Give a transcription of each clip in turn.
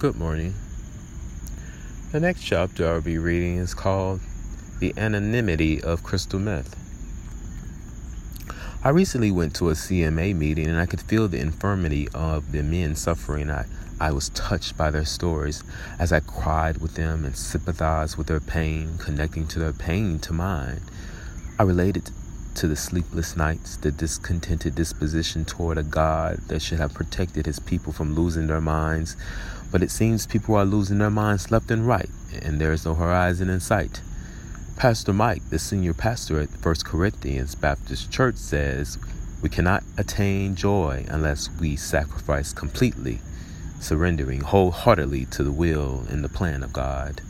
Good morning. The next chapter I'll be reading is called The Anonymity of Crystal Meth. I recently went to a CMA meeting and I could feel the infirmity of the men suffering. I, I was touched by their stories as I cried with them and sympathized with their pain, connecting to their pain to mine. I related to the sleepless nights, the discontented disposition toward a God that should have protected his people from losing their minds. But it seems people are losing their minds left and right, and there is no horizon in sight. Pastor Mike, the senior pastor at First Corinthians Baptist Church, says, We cannot attain joy unless we sacrifice completely, surrendering wholeheartedly to the will and the plan of God.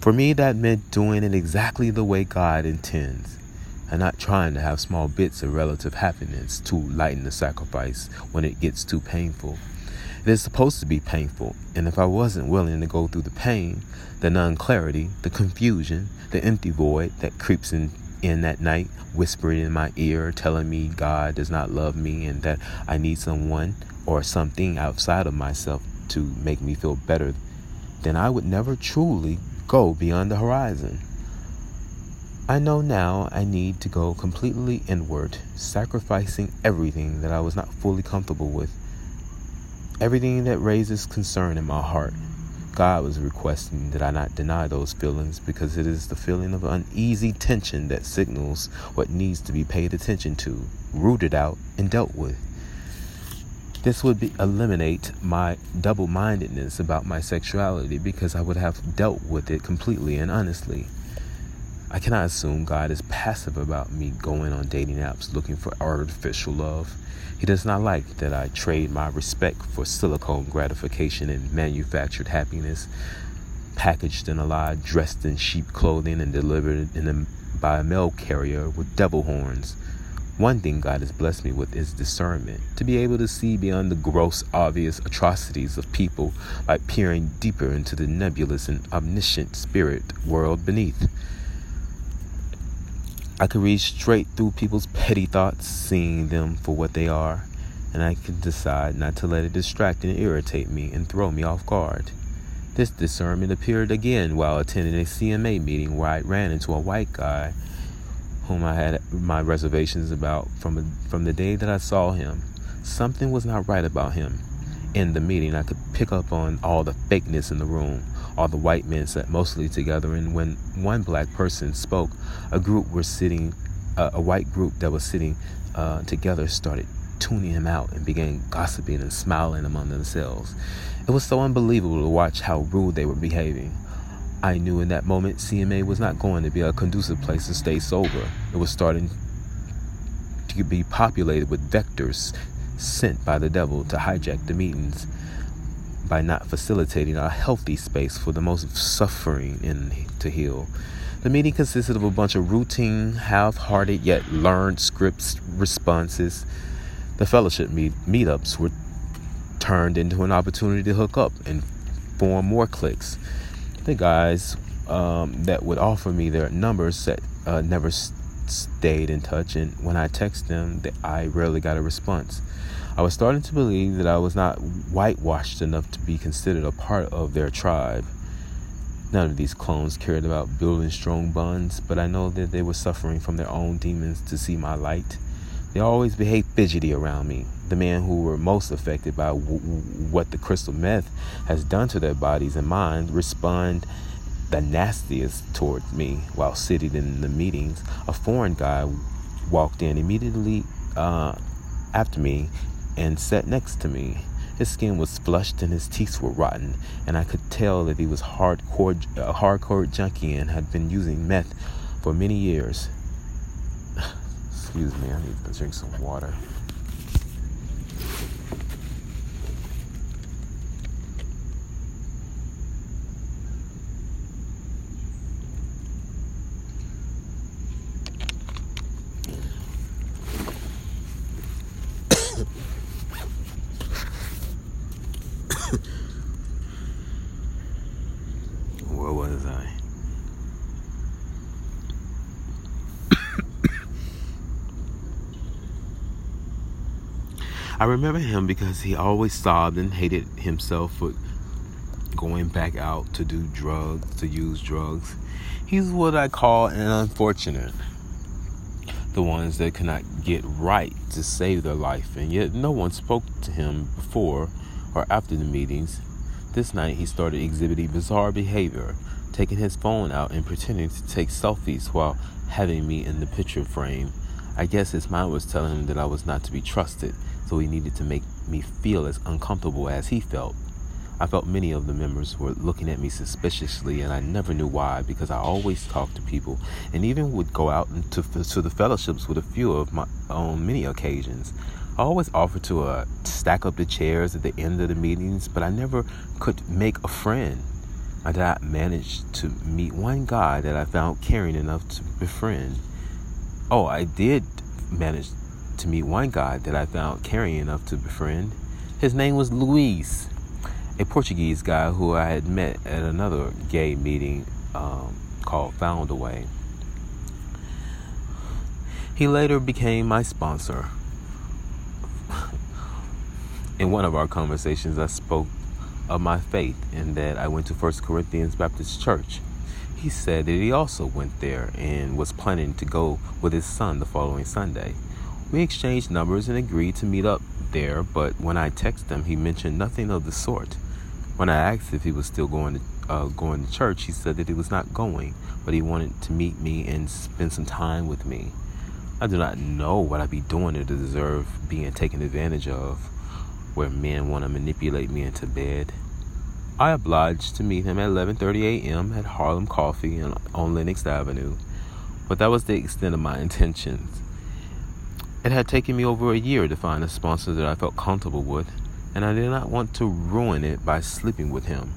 For me, that meant doing it exactly the way God intends and not trying to have small bits of relative happiness to lighten the sacrifice when it gets too painful. It is supposed to be painful, and if I wasn't willing to go through the pain, the non clarity, the confusion, the empty void that creeps in, in at night, whispering in my ear, telling me God does not love me and that I need someone or something outside of myself to make me feel better, then I would never truly go beyond the horizon. I know now I need to go completely inward, sacrificing everything that I was not fully comfortable with, everything that raises concern in my heart. God was requesting that I not deny those feelings because it is the feeling of uneasy tension that signals what needs to be paid attention to, rooted out, and dealt with. This would be, eliminate my double mindedness about my sexuality because I would have dealt with it completely and honestly. I cannot assume God is passive about me going on dating apps looking for artificial love. He does not like that I trade my respect for silicone gratification and manufactured happiness, packaged in a lie, dressed in sheep clothing, and delivered in a, by a mail carrier with devil horns. One thing God has blessed me with is discernment, to be able to see beyond the gross, obvious atrocities of people by peering deeper into the nebulous and omniscient spirit world beneath. I could read straight through people's petty thoughts, seeing them for what they are, and I could decide not to let it distract and irritate me and throw me off guard. This discernment appeared again while attending a CMA meeting where I ran into a white guy whom I had my reservations about from, a, from the day that I saw him. Something was not right about him. In the meeting, I could pick up on all the fakeness in the room all the white men sat mostly together, and when one black person spoke, a group were sitting, uh, a white group that was sitting uh, together started tuning him out and began gossiping and smiling among themselves. It was so unbelievable to watch how rude they were behaving. I knew in that moment CMA was not going to be a conducive place to stay sober. It was starting to be populated with vectors sent by the devil to hijack the meetings by not facilitating a healthy space for the most suffering in to heal. The meeting consisted of a bunch of routine, half-hearted yet learned scripts responses. The fellowship meet, meetups were turned into an opportunity to hook up and form more cliques. The guys um, that would offer me their numbers that uh, never stayed in touch, and when I text them, I rarely got a response. I was starting to believe that I was not whitewashed enough to be considered a part of their tribe. None of these clones cared about building strong bonds, but I know that they were suffering from their own demons to see my light. They always behaved fidgety around me. The men who were most affected by w- what the crystal meth has done to their bodies and minds respond the nastiest towards me while sitting in the meetings. A foreign guy walked in immediately uh, after me and sat next to me. His skin was flushed and his teeth were rotten, and I could tell that he was hardcore, a hardcore junkie and had been using meth for many years. Excuse me, I need to drink some water. I remember him because he always sobbed and hated himself for going back out to do drugs, to use drugs. He's what I call an unfortunate. The ones that cannot get right to save their life, and yet no one spoke to him before or after the meetings. This night he started exhibiting bizarre behavior, taking his phone out and pretending to take selfies while having me in the picture frame. I guess his mind was telling him that I was not to be trusted, so he needed to make me feel as uncomfortable as he felt. I felt many of the members were looking at me suspiciously, and I never knew why because I always talked to people and even would go out to, to the fellowships with a few of my on many occasions. I always offered to uh, stack up the chairs at the end of the meetings, but I never could make a friend. I did not manage to meet one guy that I found caring enough to befriend. Oh, I did manage to meet one guy that I found caring enough to befriend. His name was Luis a Portuguese guy who I had met at another gay meeting um, called Found a Way. He later became my sponsor. In one of our conversations, I spoke of my faith and that I went to First Corinthians Baptist Church. He said that he also went there and was planning to go with his son the following Sunday. We exchanged numbers and agreed to meet up there, but when I texted him, he mentioned nothing of the sort. When I asked if he was still going to uh, going to church, he said that he was not going, but he wanted to meet me and spend some time with me. I do not know what I'd be doing to deserve being taken advantage of, where men want to manipulate me into bed. I obliged to meet him at 11:30 a.m. at Harlem Coffee on Lenox Avenue, but that was the extent of my intentions. It had taken me over a year to find a sponsor that I felt comfortable with and I did not want to ruin it by sleeping with him.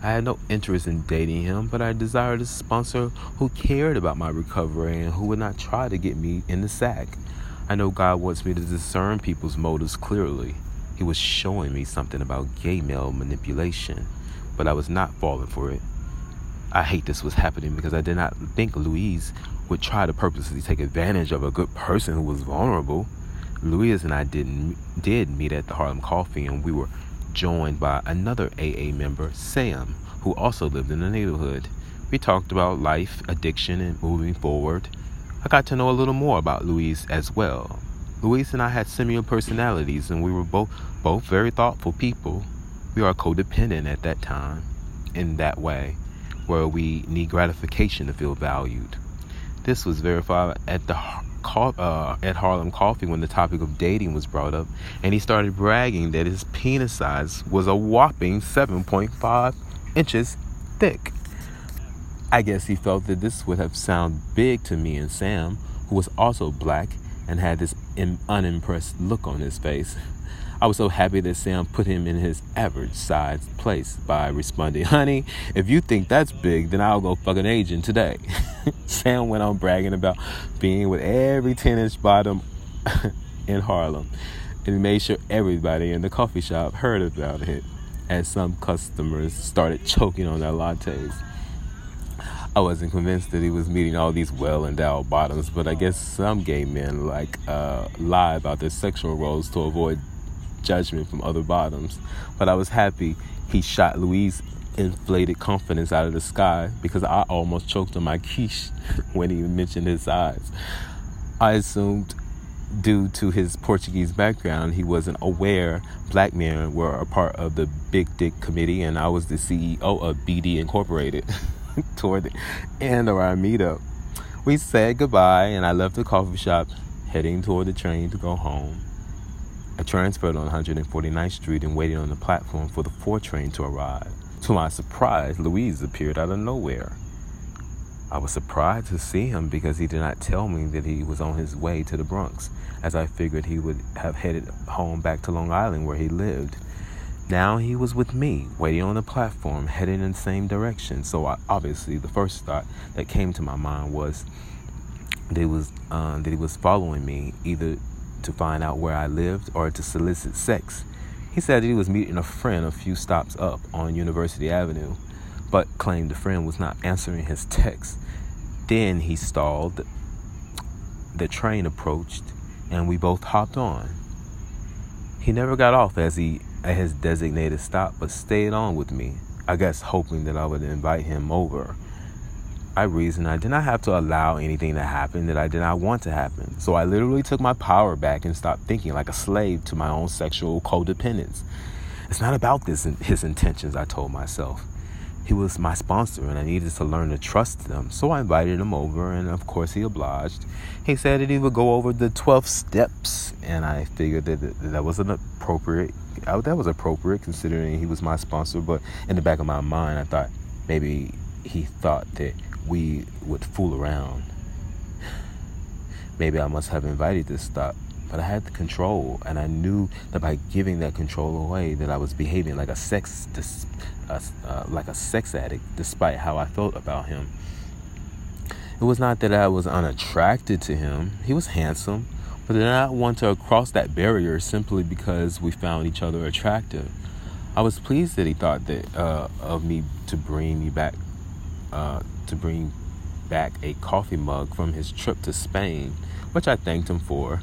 I had no interest in dating him, but I desired a sponsor who cared about my recovery and who would not try to get me in the sack. I know God wants me to discern people's motives clearly. He was showing me something about gay male manipulation, but I was not falling for it. I hate this was happening because I did not think Luis would try to purposely take advantage of a good person who was vulnerable. Luis and I didn't did meet at the Harlem Coffee, and we were joined by another AA member, Sam, who also lived in the neighborhood. We talked about life, addiction, and moving forward. I got to know a little more about Luis as well. Luis and I had similar personalities, and we were both both very thoughtful people. We are codependent at that time, in that way, where we need gratification to feel valued. This was verified at the uh, at Harlem Coffee when the topic of dating was brought up, and he started bragging that his penis size was a whopping 7.5 inches thick. I guess he felt that this would have sounded big to me and Sam, who was also black and had this unimpressed look on his face. I was so happy that Sam put him in his average sized place by responding, Honey, if you think that's big, then I'll go fuck an agent today. Sam went on bragging about being with every 10 inch bottom in Harlem and made sure everybody in the coffee shop heard about it as some customers started choking on their lattes. I wasn't convinced that he was meeting all these well endowed bottoms, but I guess some gay men like uh, lie about their sexual roles to avoid judgment from other bottoms. But I was happy he shot Luis inflated confidence out of the sky because I almost choked on my quiche when he mentioned his size. I assumed due to his Portuguese background, he wasn't aware black men were a part of the Big Dick Committee, and I was the CEO of BD Incorporated. Toward the end of our meetup, we said goodbye, and I left the coffee shop, heading toward the train to go home. I transferred on 149th Street and waited on the platform for the 4 train to arrive. To my surprise, Luis appeared out of nowhere. I was surprised to see him because he did not tell me that he was on his way to the Bronx, as I figured he would have headed home back to Long Island where he lived. Now he was with me, waiting on the platform, heading in the same direction. So I, obviously, the first thought that came to my mind was that he was uh, that he was following me, either to find out where I lived or to solicit sex. He said he was meeting a friend a few stops up on University Avenue, but claimed the friend was not answering his text. Then he stalled. The train approached, and we both hopped on. He never got off as he at his designated stop, but stayed on with me. I guess hoping that I would invite him over. I reasoned I did not have to allow anything to happen that I did not want to happen. So I literally took my power back and stopped thinking like a slave to my own sexual codependence. It's not about this his intentions, I told myself. He was my sponsor and I needed to learn to trust them. So I invited him over and of course he obliged. He said that he would go over the 12 steps and I figured that that was an appropriate uh, that was appropriate considering he was my sponsor, but in the back of my mind I thought maybe he thought that we would fool around. Maybe I must have invited this stop, but I had the control, and I knew that by giving that control away, that I was behaving like a sex, uh, like a sex addict, despite how I felt about him. It was not that I was unattracted to him; he was handsome, but did not want to cross that barrier simply because we found each other attractive. I was pleased that he thought that uh, of me to bring me back uh, to bring back a coffee mug from his trip to Spain, which I thanked him for.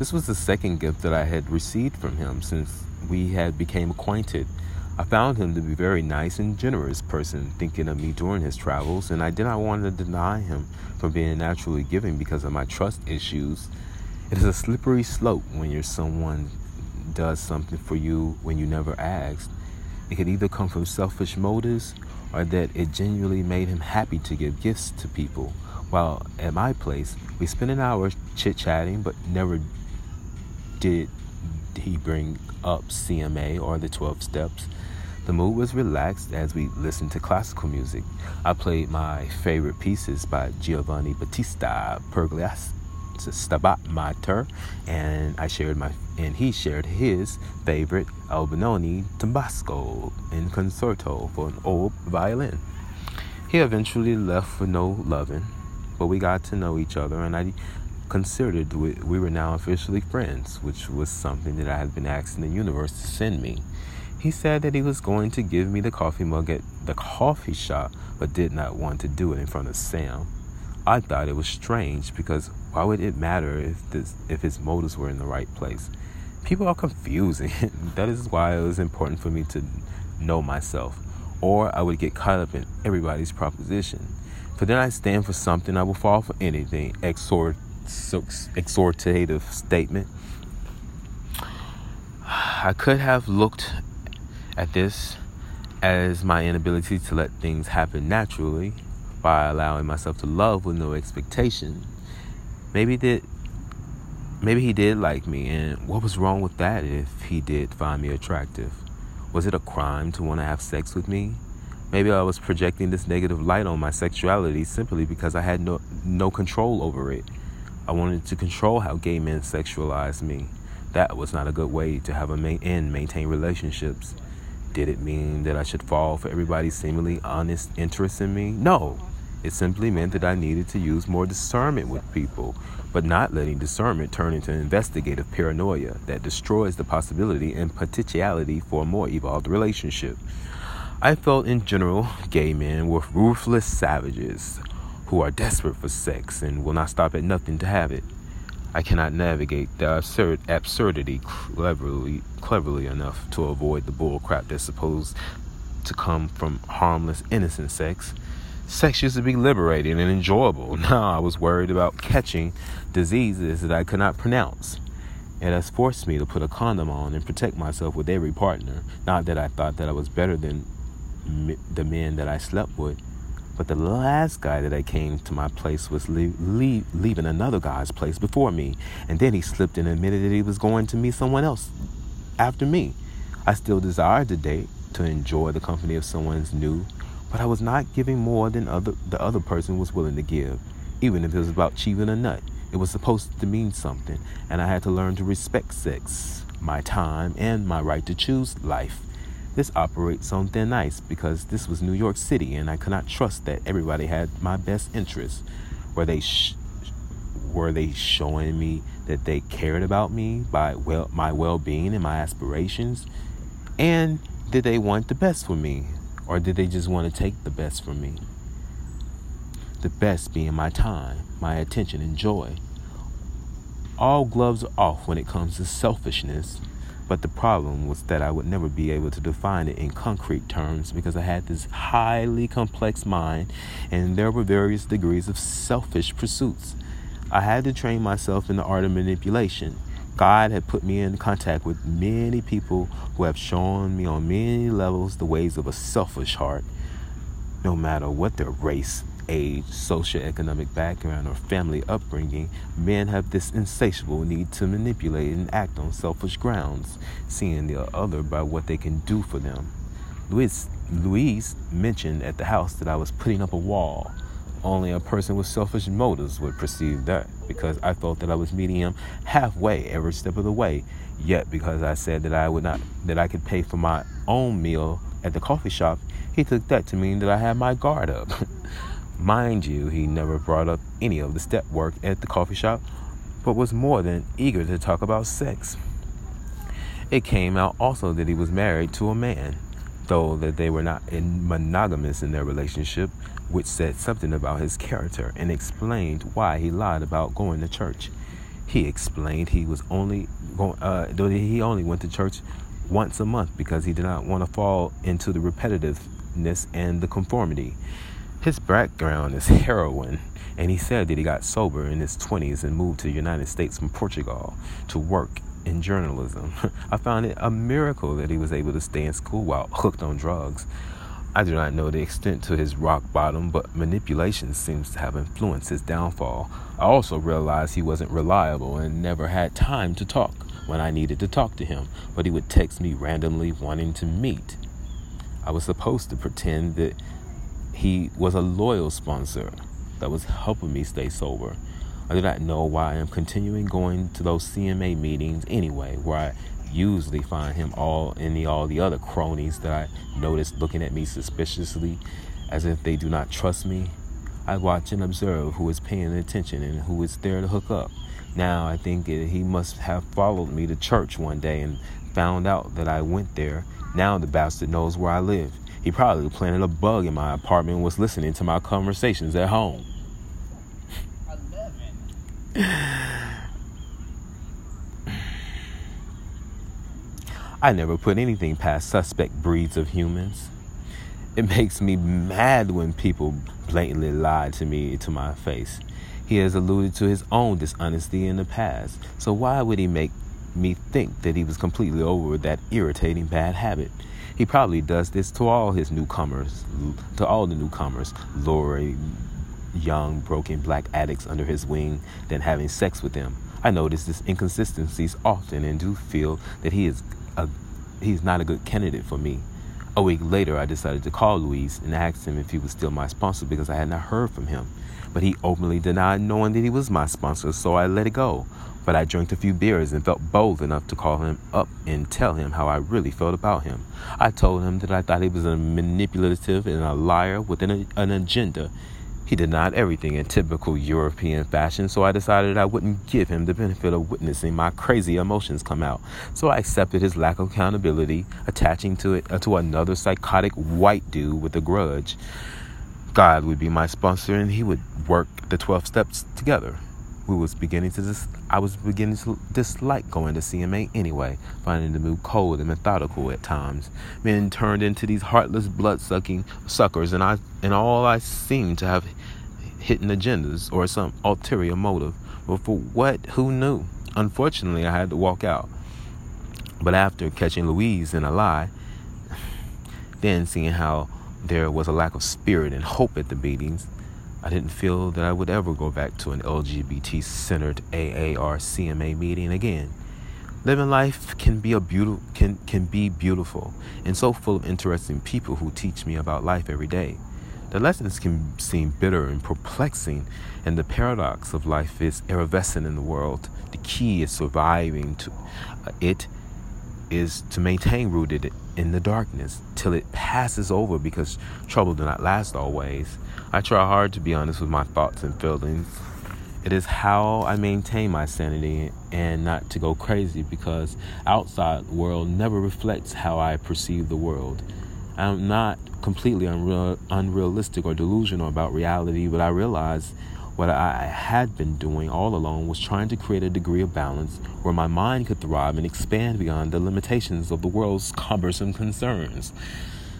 This was the second gift that I had received from him since we had became acquainted. I found him to be a very nice and generous person, thinking of me during his travels, and I did not want to deny him from being naturally giving because of my trust issues. It is a slippery slope when you're someone does something for you when you never asked. It could either come from selfish motives or that it genuinely made him happy to give gifts to people. While at my place, we spent an hour chit chatting, but never did he bring up CMA or the 12 steps. The mood was relaxed as we listened to classical music. I played my favorite pieces by Giovanni Battista Pergolesi Stabat Mater, and I shared my and he shared his favorite Albinoni Tabasco in concerto for an old violin. He eventually left for no loving, but we got to know each other, and I considered we, we were now officially friends, which was something that I had been asking the universe to send me. He said that he was going to give me the coffee mug at the coffee shop, but did not want to do it in front of Sam. I thought it was strange because why would it matter if this if his motives were in the right place? People are confusing. that is why it was important for me to know myself, or I would get caught up in everybody's proposition. For then I stand for something, I will fall for anything. Exhort, exhortative statement. I could have looked at this as my inability to let things happen naturally by allowing myself to love with no expectation. Maybe that maybe he did like me and what was wrong with that if he did find me attractive? Was it a crime to want to have sex with me? Maybe I was projecting this negative light on my sexuality simply because I had no no control over it. I wanted to control how gay men sexualized me. That was not a good way to have a main and maintain relationships. Did it mean that I should fall for everybody's seemingly honest interest in me? No. It simply meant that I needed to use more discernment with people, but not letting discernment turn into investigative paranoia that destroys the possibility and potentiality for a more evolved relationship. I felt in general gay men were ruthless savages who are desperate for sex and will not stop at nothing to have it. I cannot navigate the absurd absurdity cleverly cleverly enough to avoid the bullcrap that's supposed to come from harmless innocent sex. Sex used to be liberating and enjoyable. Now I was worried about catching diseases that I could not pronounce. It has forced me to put a condom on and protect myself with every partner. Not that I thought that I was better than the men that I slept with, but the last guy that I came to my place was leaving another guy's place before me, and then he slipped and admitted that he was going to meet someone else after me. I still desired to date, to enjoy the company of someone's new but I was not giving more than other, the other person was willing to give, even if it was about cheating a nut. It was supposed to mean something, and I had to learn to respect sex, my time, and my right to choose life. This operates on thin ice because this was New York City, and I could not trust that everybody had my best interests. Were they sh- were they showing me that they cared about me by well my well-being and my aspirations? And did they want the best for me? Or did they just want to take the best from me? The best being my time, my attention, and joy. All gloves are off when it comes to selfishness. But the problem was that I would never be able to define it in concrete terms because I had this highly complex mind and there were various degrees of selfish pursuits. I had to train myself in the art of manipulation. God had put me in contact with many people who have shown me on many levels the ways of a selfish heart, no matter what their race, age, socioeconomic background, or family upbringing, men have this insatiable need to manipulate and act on selfish grounds, seeing the other by what they can do for them. Luis mentioned at the house that I was putting up a wall. Only a person with selfish motives would perceive that, because I felt that I was meeting him halfway every step of the way. Yet, because I said that I would not, that I could pay for my own meal at the coffee shop, he took that to mean that I had my guard up. Mind you, he never brought up any of the step work at the coffee shop, but was more than eager to talk about sex. It came out also that he was married to a man, though that they were not in monogamous in their relationship, which said something about his character and explained why he lied about going to church. He explained he was only going, uh, he only went to church once a month because he did not want to fall into the repetitiveness and the conformity. His background is heroin, and he said that he got sober in his 20s and moved to the United States from Portugal to work in journalism. I found it a miracle that he was able to stay in school while hooked on drugs. I do not know the extent to his rock bottom, but manipulation seems to have influenced his downfall. I also realized he wasn't reliable and never had time to talk when I needed to talk to him, but he would text me randomly wanting to meet. I was supposed to pretend that he was a loyal sponsor that was helping me stay sober. I do not know why I am continuing going to those CMA meetings anyway, where I usually find him all in the all the other cronies that I noticed looking at me suspiciously as if they do not trust me. I watch and observe who is paying attention and who is there to hook up. Now I think he must have followed me to church one day and found out that I went there. Now the bastard knows where I live. He probably planted a bug in my apartment and was listening to my conversations at home. I never put anything past suspect breeds of humans. It makes me mad when people blatantly lie to me to my face. He has alluded to his own dishonesty in the past, so why would he make me think that he was completely over that irritating bad habit? He probably does this to all his newcomers, to all the newcomers, luring young, broken black addicts under his wing, then having sex with them. I notice this inconsistencies often and do feel that he is a he's not a good candidate for me. A week later, I decided to call Luis and ask him if he was still my sponsor because I had not heard from him. But he openly denied knowing that he was my sponsor, so I let it go. But I drank a few beers and felt bold enough to call him up and tell him how I really felt about him. I told him that I thought he was a manipulative and a liar with an, an agenda. He denied everything in typical European fashion, so I decided I wouldn't give him the benefit of witnessing my crazy emotions come out. So I accepted his lack of accountability, attaching to it uh, to another psychotic white dude with a grudge. God would be my sponsor, and he would work the 12 steps together we was beginning to dis- I was beginning to dislike going to CMA anyway, finding the move cold and methodical at times. Men turned into these heartless, blood-sucking suckers, and I and all I seemed to have hidden agendas or some ulterior motive. But for what? Who knew? Unfortunately, I had to walk out. But after catching Luis in a lie, then seeing how there was a lack of spirit and hope at the meetings, I didn't feel that I would ever go back to an LGBT centered AA or CMA meeting again. Living life can be a beautiful can can be beautiful and so full of interesting people who teach me about life every day. The lessons can seem bitter and perplexing, and the paradox of life is effervescent in the world. The key is surviving to uh, it is to maintain rooted in the darkness till it passes over because trouble do not last always. I try hard to be honest with my thoughts and feelings. It is how I maintain my sanity and not to go crazy because outside world never reflects how I perceive the world. I'm not completely unreal, unrealistic or delusional about reality, but I realized What I had been doing all along was trying to create a degree of balance where my mind could thrive and expand beyond the limitations of the world's cumbersome concerns.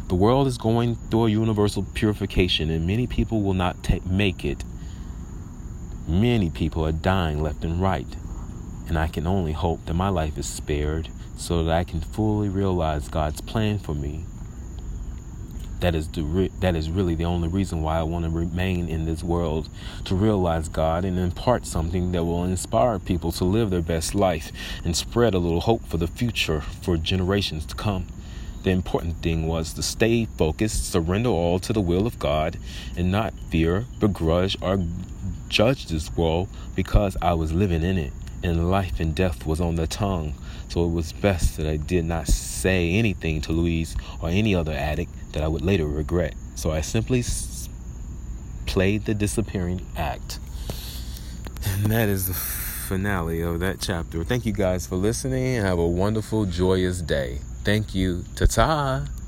The world is going through a universal purification, and many people will not take, make it. Many people are dying left and right, and I can only hope that my life is spared so that I can fully realize God's plan for me that is the re- that is really the only reason why I want to remain in this world to realize God and impart something that will inspire people to live their best life and spread a little hope for the future for generations to come. The important thing was to stay focused, surrender all to the will of God, and not fear, begrudge, or judge this world because I was living in it and life and death was on the tongue. So it was best that I did not say anything to Luis or any other addict that I would later regret. So I simply played the disappearing act. And that is the finale of that chapter. Thank you guys for listening and have a wonderful, joyous day. Thank you. Ta ta.